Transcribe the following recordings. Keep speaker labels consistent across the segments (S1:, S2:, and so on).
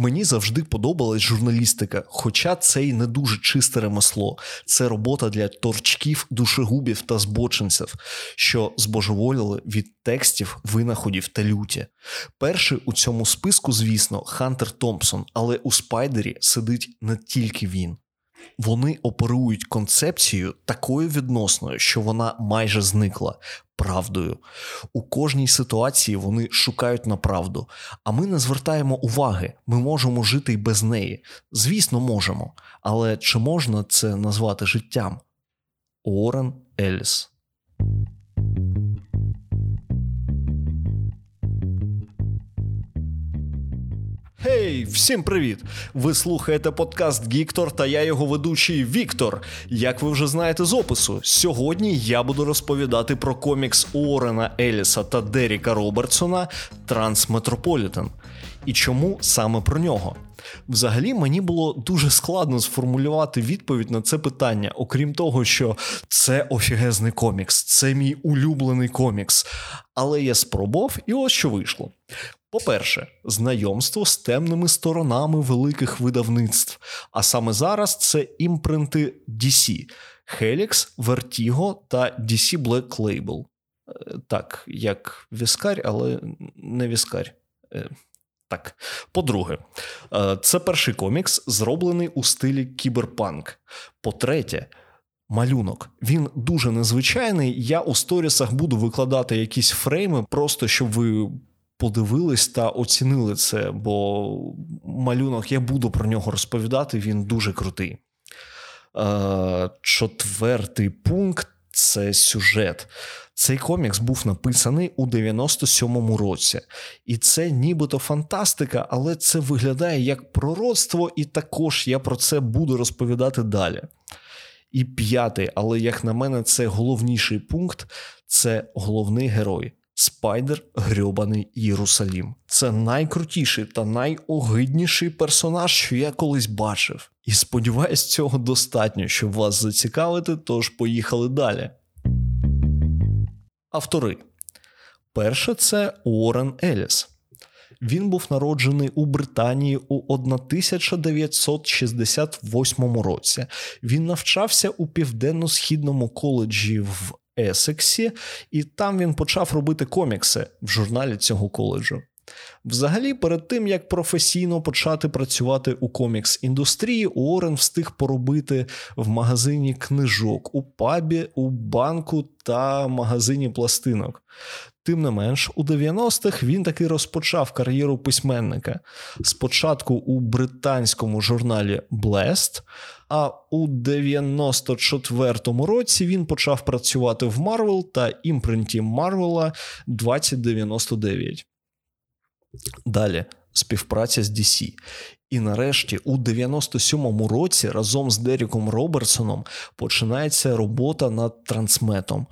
S1: Мені завжди подобалась журналістика, хоча це й не дуже чисте ремесло. Це робота для торчків, душегубів та збочинців, що збожеволіли від текстів, винаходів та люті. Перший у цьому списку, звісно, Хантер Томпсон, але у спайдері сидить не тільки він. Вони оперують концепцією такою відносною, що вона майже зникла правдою. У кожній ситуації вони шукають на правду, а ми не звертаємо уваги, ми можемо жити й без неї. Звісно, можемо. Але чи можна це назвати життям? Уоррен Еліс Гей, всім привіт! Ви слухаєте подкаст Гіктор та я його ведучий Віктор. Як ви вже знаєте з опису, сьогодні я буду розповідати про комікс Уоррена Еліса та Деріка Робертсона Трансметрополітен. І чому саме про нього? Взагалі мені було дуже складно сформулювати відповідь на це питання, окрім того, що це офігезний комікс, це мій улюблений комікс. Але я спробував, і ось що вийшло. По-перше, знайомство з темними сторонами великих видавництв. А саме зараз це імпринти DC Helix, Vertigo та DC Black Label. Е, так, як віскарь, але не віскарь. Е, так, по-друге, е, це перший комікс, зроблений у стилі кіберпанк. По-третє, малюнок. Він дуже незвичайний. Я у сторісах буду викладати якісь фрейми, просто щоб ви подивились та оцінили це, бо малюнок я буду про нього розповідати, він дуже крутий. Е, четвертий пункт це сюжет. Цей комікс був написаний у 97-му році, і це нібито фантастика, але це виглядає як пророцтво, і також я про це буду розповідати далі. І п'ятий, але як на мене, це головніший пункт це головний герой. Спайдер Грьобаний Єрусалім. Це найкрутіший та найогидніший персонаж, що я колись бачив. І сподіваюсь, цього достатньо, щоб вас зацікавити, тож поїхали далі. Автори. Перше це Уоррен Еліс. Він був народжений у Британії у 1968 році. Він навчався у південно-східному коледжі в Есексі, і там він почав робити комікси в журналі цього коледжу. Взагалі, перед тим як професійно почати працювати у комікс-індустрії, Уоррен встиг поробити в магазині книжок, у пабі, у банку та магазині пластинок. Тим не менш, у 90-х він таки розпочав кар'єру письменника. Спочатку у британському журналі Blast, а у 94-му році він почав працювати в Марвел та імпринті Марвела 2099. Далі співпраця з DC. І нарешті, у 97-му році, разом з Деріком Робертсоном починається робота над трансметом.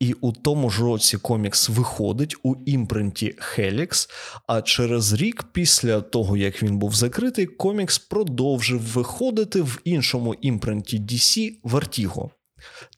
S1: І у тому ж році комікс виходить у імпринті Helix, А через рік, після того як він був закритий, комікс продовжив виходити в іншому імпринті DC Vertigo.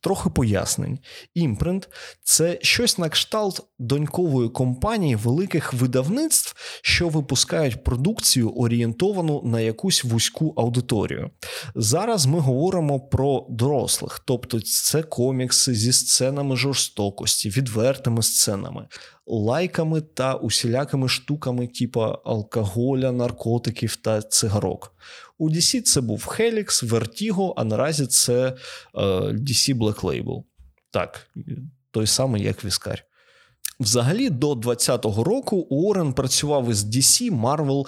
S1: Трохи пояснень. Імпринт це щось на кшталт донькової компанії великих видавництв, що випускають продукцію, орієнтовану на якусь вузьку аудиторію. Зараз ми говоримо про дорослих, тобто це комікси зі сценами жорстокості, відвертими сценами, лайками та усілякими штуками, типу алкоголя, наркотиків та цигарок. У DC це був Helix, Vertigo, а наразі це е, DC Black Label. Так, той самий, як Віскарь. Взагалі, до 20-го року Уоррен працював із DC, Marvel,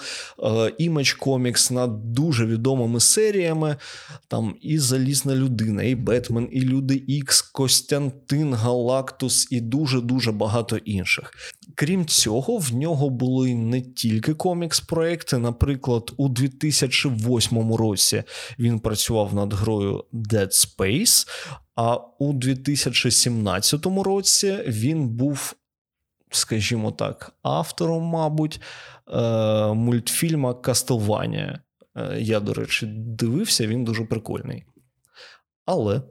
S1: Image Comics над дуже відомими серіями. Там і Залізна людина, і Бетмен, і Люди Ікс, Костянтин, Галактус, і дуже-дуже багато інших. Крім цього, в нього були не тільки комікс-проекти. Наприклад, у 2008 році він працював над грою Dead Space, а у 2017 році він був скажімо так, автором, мабуть, е, мультфільма Кастелванія. Е, я, до речі, дивився, він дуже прикольний. Але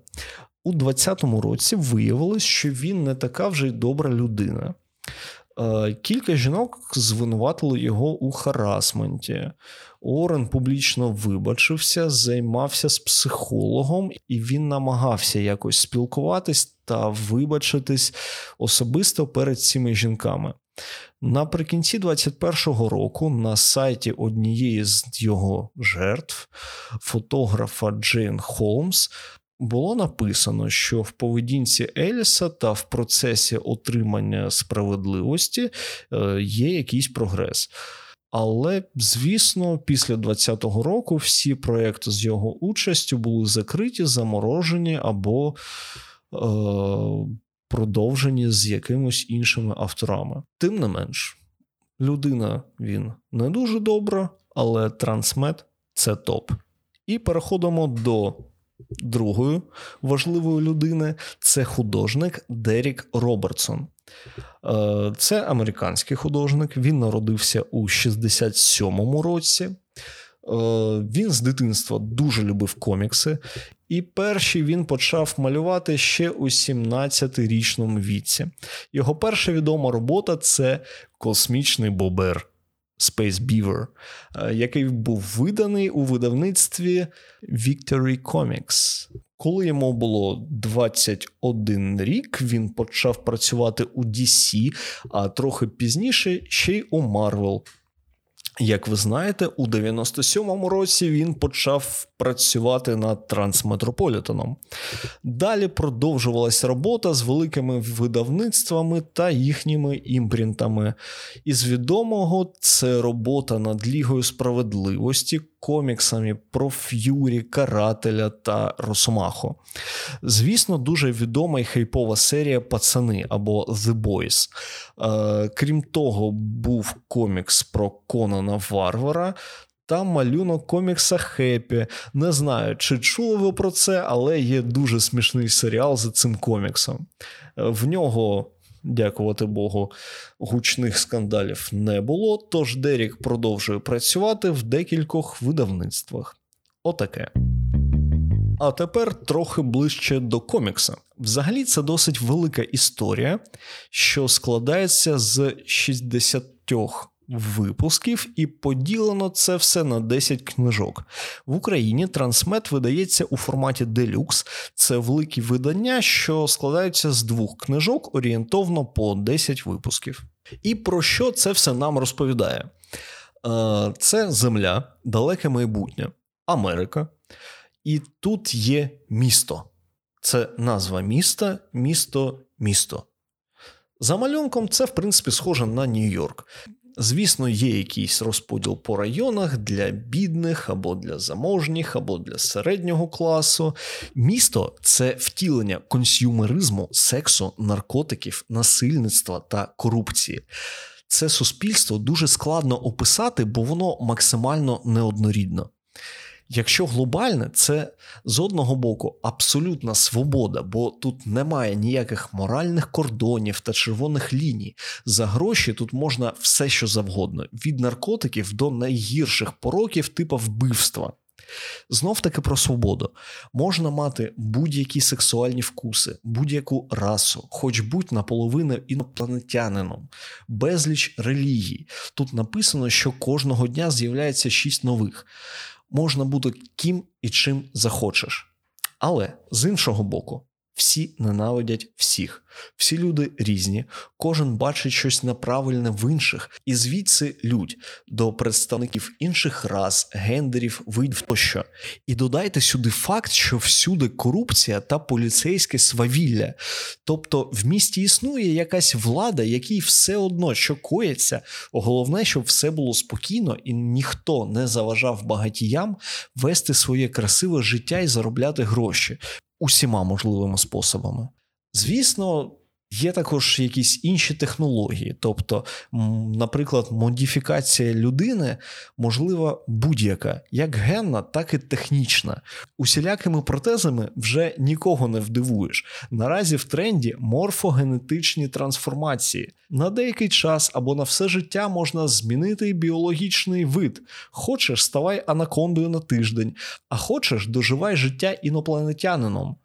S1: у 20-му році виявилось, що він не така вже й добра людина. Е, кілька жінок звинуватили його у харасменті. Орен публічно вибачився, займався з психологом, і він намагався якось спілкуватись та вибачитись особисто перед цими жінками. Наприкінці 21-го року на сайті однієї з його жертв, фотографа Джейн Холмс, було написано, що в поведінці Еліса та в процесі отримання справедливості е, є якийсь прогрес. Але, звісно, після 20-го року всі проекти з його участю були закриті, заморожені або е, продовжені з якимось іншими авторами. Тим не менш, людина він не дуже добра, але трансмет це топ. І переходимо до другої важливої людини це художник Дерік Робертсон. Е, це американський художник. Він народився у 67-му році. Е, він з дитинства дуже любив комікси, і перші він почав малювати ще у 17-річному віці. Його перша відома робота це Космічний Бобер. Space Beaver, е, який був виданий у видавництві Victory Comics. Коли йому було 21 рік, він почав працювати у DC, а трохи пізніше ще й у Marvel. Як ви знаєте, у 97-му році він почав працювати над Трансметрополітеном. Далі продовжувалася робота з великими видавництвами та їхніми імпринтами. Із відомого це робота над Лігою справедливості, коміксами про Ф'юрі, Карателя та Росомаху. Звісно, дуже відома і хайпова серія Пацани або The Boys. Е, крім того, був комікс про Конана Варвара. Та малюнок комікса Happy. Не знаю, чи чули ви про це, але є дуже смішний серіал за цим коміксом. Е, в нього дякувати Богу, гучних скандалів не було. Тож Дерік продовжує працювати в декількох видавництвах. Отаке. А тепер трохи ближче до комікса. Взагалі, це досить велика історія, що складається з 60 випусків, і поділено це все на 10 книжок. В Україні трансмет видається у форматі делюкс. Це великі видання, що складаються з двох книжок орієнтовно по 10 випусків. І про що це все нам розповідає? Е, це Земля, далеке майбутнє, Америка. І тут є місто. Це назва міста, місто, місто. За малюнком, це, в принципі, схоже на Нью-Йорк. Звісно, є якийсь розподіл по районах для бідних, або для заможніх, або для середнього класу. Місто це втілення консюмеризму, сексу, наркотиків, насильництва та корупції. Це суспільство дуже складно описати, бо воно максимально неоднорідно. Якщо глобальне, це з одного боку абсолютна свобода, бо тут немає ніяких моральних кордонів та червоних ліній. За гроші тут можна все, що завгодно, від наркотиків до найгірших пороків, типу вбивства. Знов таки про свободу. Можна мати будь-які сексуальні вкуси, будь-яку расу, хоч будь наполовину інопланетянином, безліч релігій. Тут написано, що кожного дня з'являється шість нових можна бути ким і чим захочеш. Але з іншого боку, всі ненавидять всіх, всі люди різні, кожен бачить щось неправильне в інших, і звідси людь до представників інших рас, гендерів, видів тощо. І додайте сюди факт, що всюди корупція та поліцейське свавілля. Тобто в місті існує якась влада, якій все одно що коїться. Головне, щоб все було спокійно і ніхто не заважав багатіям вести своє красиве життя і заробляти гроші усіма можливими способами. Звісно, є також якісь інші технології, тобто, наприклад, модифікація людини можлива будь-яка, як генна, так і технічна. Усілякими протезами вже нікого не вдивуєш. Наразі в тренді морфогенетичні трансформації. На деякий час або на все життя можна змінити біологічний вид. Хочеш, ставай анакондою на тиждень, а хочеш, доживай життя інопланетянином.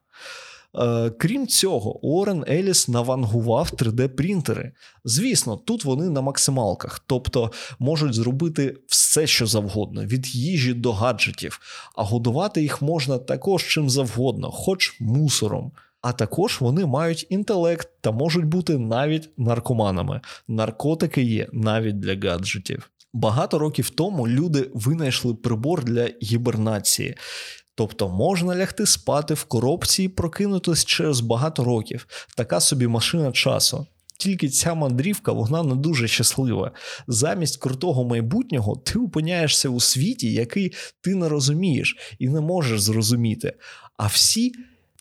S1: Е, крім цього, Уоррен Еліс навангував 3D-принтери. Звісно, тут вони на максималках, тобто можуть зробити все, що завгодно, від їжі до гаджетів, а годувати їх можна також чим завгодно, хоч мусором. А також вони мають інтелект та можуть бути навіть наркоманами. Наркотики є навіть для гаджетів. Багато років тому люди винайшли прибор для гібернації. Тобто можна лягти спати в коробці і прокинутись через багато років. Така собі машина часу. Тільки ця мандрівка вона не дуже щаслива. Замість крутого майбутнього ти опиняєшся у світі, який ти не розумієш і не можеш зрозуміти. А всі,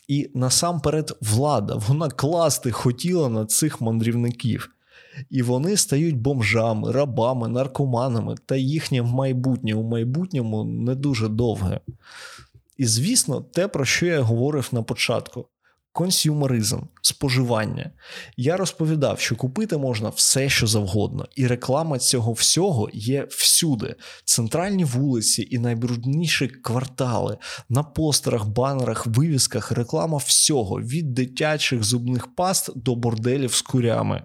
S1: і насамперед, влада, вона класти хотіла на цих мандрівників. І вони стають бомжами, рабами, наркоманами, та їхнє майбутнє у майбутньому не дуже довге. І звісно, те, про що я говорив на початку. Консюмеризм, споживання. Я розповідав, що купити можна все, що завгодно, і реклама цього всього є всюди: центральні вулиці і найбрудніші квартали, на постерах, банерах, вивісках, реклама всього від дитячих зубних паст до борделів з курями.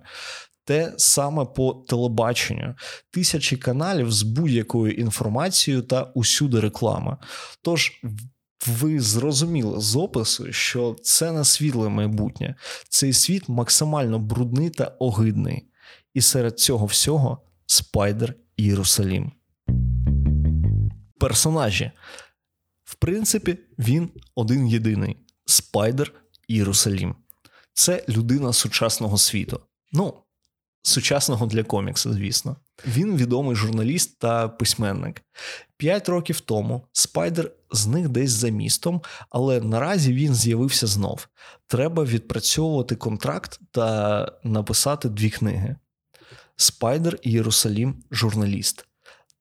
S1: Те саме по телебаченню, тисячі каналів з будь-якою інформацією та усюди реклама. Тож ви зрозуміли з опису, що це не світле майбутнє, цей світ максимально брудний та огидний. І серед цього всього Спайдер Єрусалім. Персонажі. В принципі, він один єдиний Спайдер Єрусалім. Це людина сучасного світу. Ну, сучасного для комікса, звісно. Він відомий журналіст та письменник. П'ять років тому Спайдер зник десь за містом, але наразі він з'явився знов. Треба відпрацьовувати контракт та написати дві книги. Спайдер Єрусалім журналіст.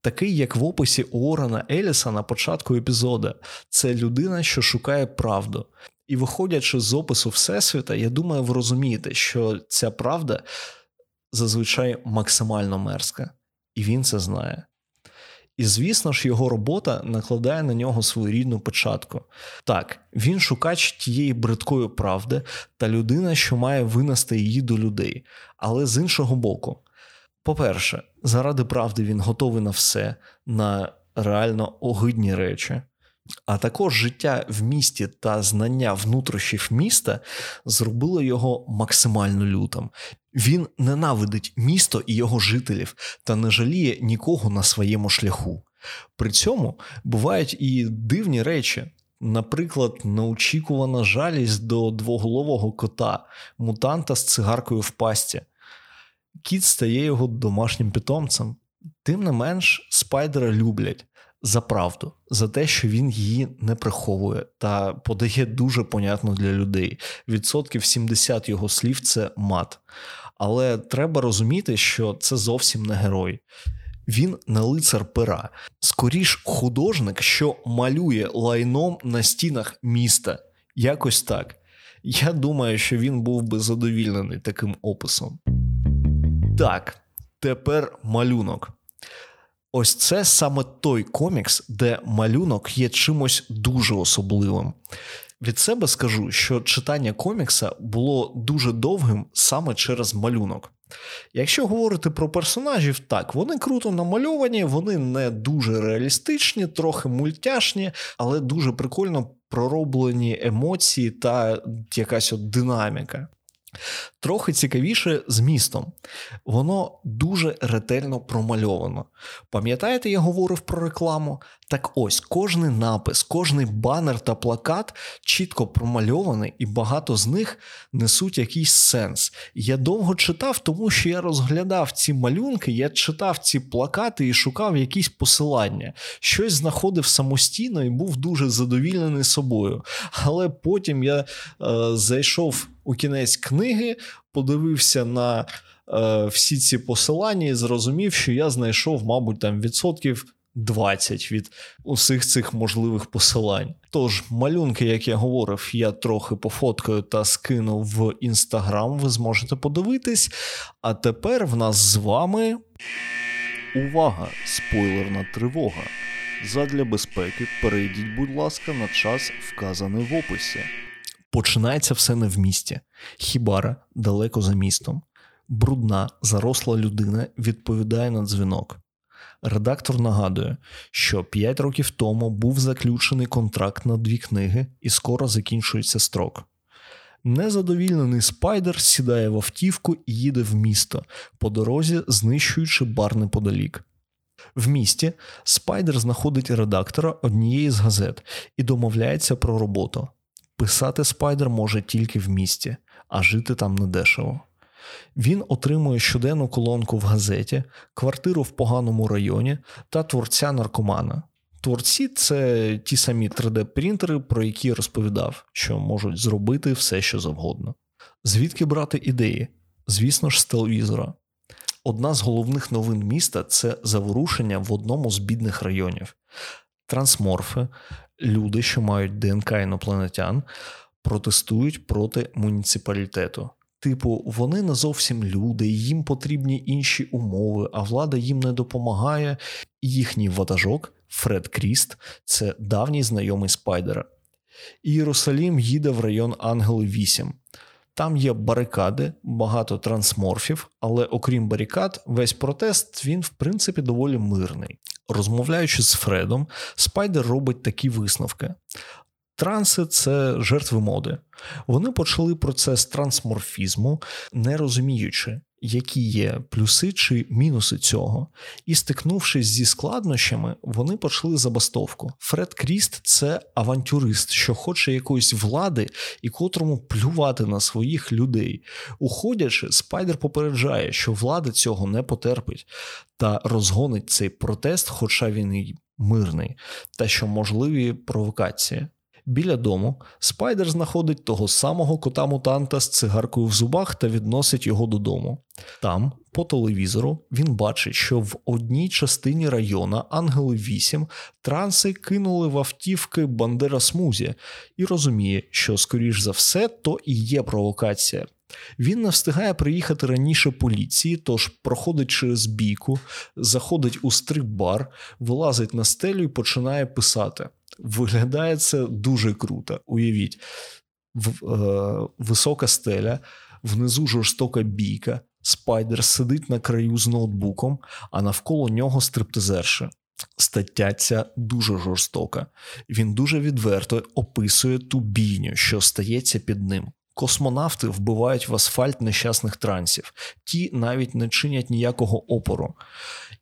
S1: Такий, як в описі Уоррена Еліса на початку епізода, це людина, що шукає правду. І виходячи з опису Всесвіта, я думаю, ви розумієте, що ця правда зазвичай максимально мерзка, і він це знає. І, звісно ж, його робота накладає на нього свою рідну початку. Так, він шукач тієї бридкої правди та людина, що має винести її до людей. Але з іншого боку, по-перше, заради правди він готовий на все, на реально огидні речі. А також життя в місті та знання внутрішніх міста зробило його максимально лютим. Він ненавидить місто і його жителів та не жаліє нікого на своєму шляху. При цьому бувають і дивні речі. Наприклад, неочікувана жалість до двоголового кота, мутанта з цигаркою в пасті. Кіт стає його домашнім питомцем. Тим не менш, спайдера люблять за правду, за те, що він її не приховує та подає дуже понятно для людей. Відсотків 70 його слів це мат. Але треба розуміти, що це зовсім не герой. Він не лицар пера, скоріш художник, що малює лайном на стінах міста. Якось так. Я думаю, що він був би задовільнений таким описом. Так, тепер малюнок. Ось це саме той комікс, де малюнок є чимось дуже особливим. Від себе скажу, що читання комікса було дуже довгим саме через малюнок. Якщо говорити про персонажів, так, вони круто намальовані, вони не дуже реалістичні, трохи мультяшні, але дуже прикольно пророблені емоції та якась от динаміка. Трохи цікавіше з містом. Воно дуже ретельно промальовано. Пам'ятаєте, я говорив про рекламу? Так ось кожний напис, кожний банер та плакат чітко промальований, і багато з них несуть якийсь сенс. Я довго читав, тому що я розглядав ці малюнки, я читав ці плакати і шукав якісь посилання. Щось знаходив самостійно і був дуже задовільнений собою. Але потім я е, зайшов у кінець книги, подивився на е, всі ці посилання і зрозумів, що я знайшов, мабуть, там відсотків. 20 від усіх цих можливих посилань. Тож, малюнки, як я говорив, я трохи пофоткаю та скину в інстаграм, ви зможете подивитись. А тепер в нас з вами увага! Спойлерна тривога. Задля безпеки перейдіть, будь ласка, на час, вказаний в описі. Починається все не в місті, хібара далеко за містом. Брудна, заросла людина відповідає на дзвінок. Редактор нагадує, що 5 років тому був заключений контракт на дві книги і скоро закінчується строк. Незадовільнений спайдер сідає в автівку і їде в місто, по дорозі знищуючи бар неподалік. В місті спайдер знаходить редактора однієї з газет і домовляється про роботу. Писати спайдер може тільки в місті, а жити там недешево. Він отримує щоденну колонку в газеті, квартиру в поганому районі та творця наркомана. Творці це ті самі 3D-принтери, про які я розповідав, що можуть зробити все, що завгодно. Звідки брати ідеї? Звісно ж, з телевізора. Одна з головних новин міста це заворушення в одному з бідних районів. Трансморфи, люди, що мають ДНК інопланетян, протестують проти муніципалітету. Типу, вони не зовсім люди, їм потрібні інші умови, а влада їм не допомагає. Їхній ватажок Фред Кріст це давній знайомий спайдера. Ієрусалім їде в район Ангели 8. Там є барикади, багато трансморфів, але окрім барикад, весь протест він в принципі доволі мирний. Розмовляючи з Фредом, Спайдер робить такі висновки. Транси це жертви моди. Вони почали процес трансморфізму, не розуміючи, які є плюси чи мінуси цього, і стикнувшись зі складнощами, вони почали забастовку. Фред Кріст це авантюрист, що хоче якоїсь влади і котрому плювати на своїх людей. Уходячи, спайдер попереджає, що влада цього не потерпить та розгонить цей протест, хоча він і мирний, та що можливі провокації. Біля дому спайдер знаходить того самого кота мутанта з цигаркою в зубах та відносить його додому. Там, по телевізору, він бачить, що в одній частині района Ангели 8 транси кинули в автівки Бандера Смузі і розуміє, що, скоріш за все, то і є провокація. Він не встигає приїхати раніше поліції, тож проходить через бійку, заходить у стрип-бар, вилазить на стелю і починає писати. Виглядає це дуже круто. Уявіть, в, е, висока стеля, внизу жорстока бійка, спайдер сидить на краю з ноутбуком, а навколо нього стриптизерши. Стаття ця дуже жорстока. Він дуже відверто описує ту бійню, що стається під ним. Космонавти вбивають в асфальт нещасних трансів, ті навіть не чинять ніякого опору.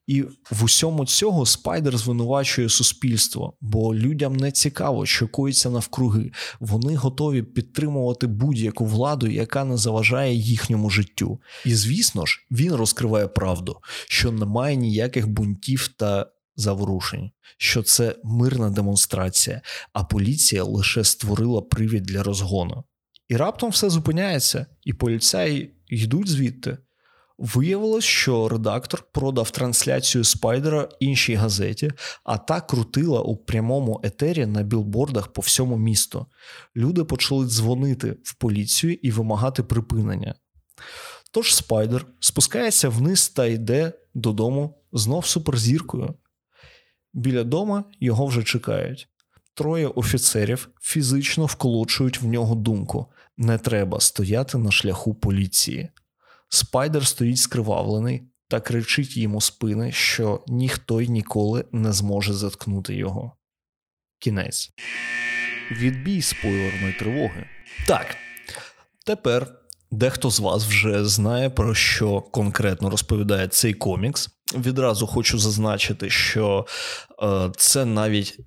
S1: І в усьому цього спайдер звинувачує суспільство, бо людям не цікаво, що коїться навкруги. Вони готові підтримувати будь-яку владу, яка не заважає їхньому життю. І звісно ж, він розкриває правду, що немає ніяких бунтів та заворушень, що це мирна демонстрація, а поліція лише створила привід для розгону. І раптом все зупиняється, і поліцаї йдуть звідти. Виявилось, що редактор продав трансляцію спайдера іншій газеті, а та крутила у прямому етері на білбордах по всьому місту. Люди почали дзвонити в поліцію і вимагати припинення. Тож спайдер спускається вниз та йде додому знов суперзіркою. Біля дома його вже чекають. Троє офіцерів фізично вколочують в нього думку: не треба стояти на шляху поліції. Спайдер стоїть скривавлений та кричить їм у спини, що ніхто й ніколи не зможе заткнути його. Кінець. Відбій спойлерної тривоги. Так. Тепер дехто з вас вже знає, про що конкретно розповідає цей комікс. Відразу хочу зазначити, що е, це навіть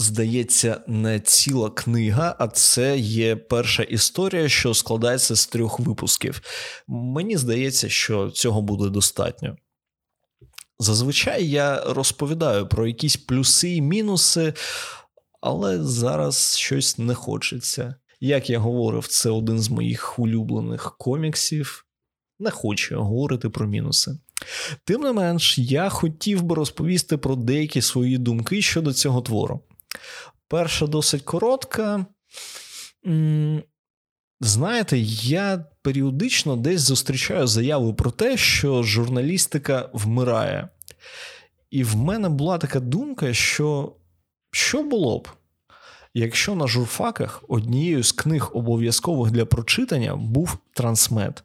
S1: здається, не ціла книга, а це є перша історія, що складається з трьох випусків. Мені здається, що цього буде достатньо. Зазвичай я розповідаю про якісь плюси і мінуси, але зараз щось не хочеться. Як я говорив, це один з моїх улюблених коміксів. Не хочу говорити про мінуси. Тим не менш, я хотів би розповісти про деякі свої думки щодо цього твору. Перша досить коротка. Знаєте, я періодично десь зустрічаю заяву про те, що журналістика вмирає. І в мене була така думка, що що було б, Якщо на журфаках однією з книг обов'язкових для прочитання був трансмет.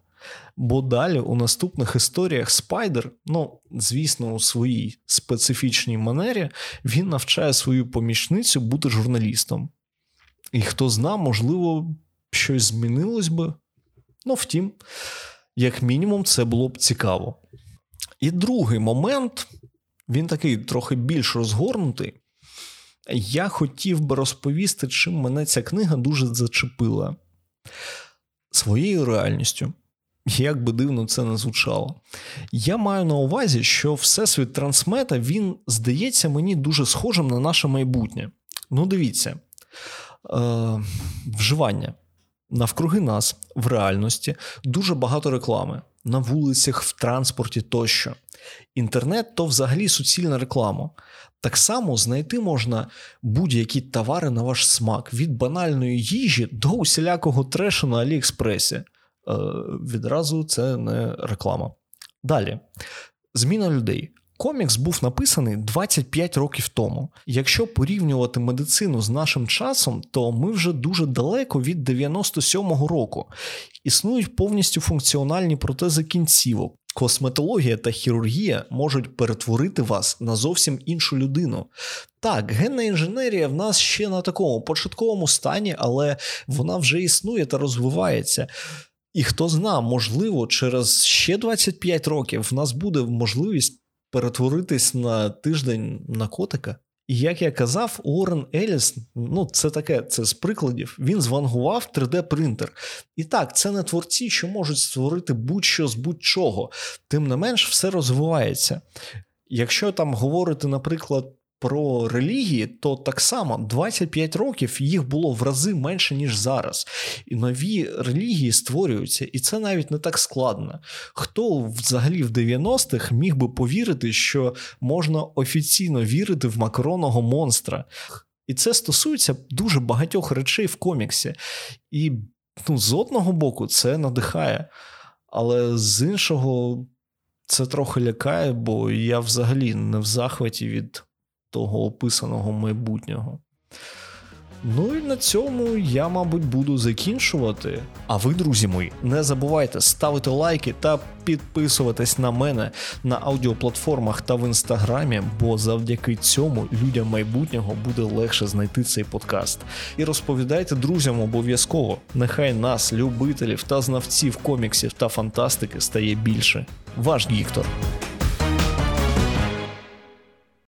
S1: Бо далі у наступних історіях Спайдер, ну, звісно, у своїй специфічній манері, він навчає свою помічницю бути журналістом. І хто зна, можливо, щось змінилось би. Ну, втім, як мінімум, це було б цікаво. І другий момент, він такий трохи більш розгорнутий. Я хотів би розповісти, чим мене ця книга дуже зачепила своєю реальністю. Як би дивно це не звучало. Я маю на увазі, що всесвіт трансмета він здається мені дуже схожим на наше майбутнє. Ну, дивіться, е, вживання навкруги нас в реальності дуже багато реклами на вулицях, в транспорті тощо. Інтернет то взагалі суцільна реклама. Так само знайти можна будь-які товари на ваш смак від банальної їжі до усілякого трешу на Аліекспресі. Е, Відразу це не реклама. Далі, зміна людей. Комікс був написаний 25 років тому. Якщо порівнювати медицину з нашим часом, то ми вже дуже далеко від 97-го року. Існують повністю функціональні протези кінцівок. Косметологія та хірургія можуть перетворити вас на зовсім іншу людину. Так, генна інженерія в нас ще на такому початковому стані, але вона вже існує та розвивається. І хто зна, можливо, через ще 25 років в нас буде можливість перетворитись на тиждень на котика. І як я казав, Уоррен Еліс, ну це таке, це з прикладів, він звангував 3D-принтер. І так, це не творці, що можуть створити будь-що з будь-чого. Тим не менш, все розвивається. Якщо там говорити, наприклад, про релігії, то так само 25 років їх було в рази менше, ніж зараз. І нові релігії створюються, і це навіть не так складно. Хто взагалі в 90-х міг би повірити, що можна офіційно вірити в макаронного монстра? І це стосується дуже багатьох речей в коміксі. І ну, з одного боку це надихає, але з іншого. Це трохи лякає, бо я взагалі не в захваті від того описаного майбутнього. Ну і на цьому я, мабуть, буду закінчувати. А ви, друзі мої, не забувайте ставити лайки та підписуватись на мене на аудіоплатформах та в інстаграмі, бо завдяки цьому людям майбутнього буде легше знайти цей подкаст. І розповідайте друзям обов'язково. Нехай нас, любителів та знавців коміксів та фантастики, стає більше. Ваш Віктор.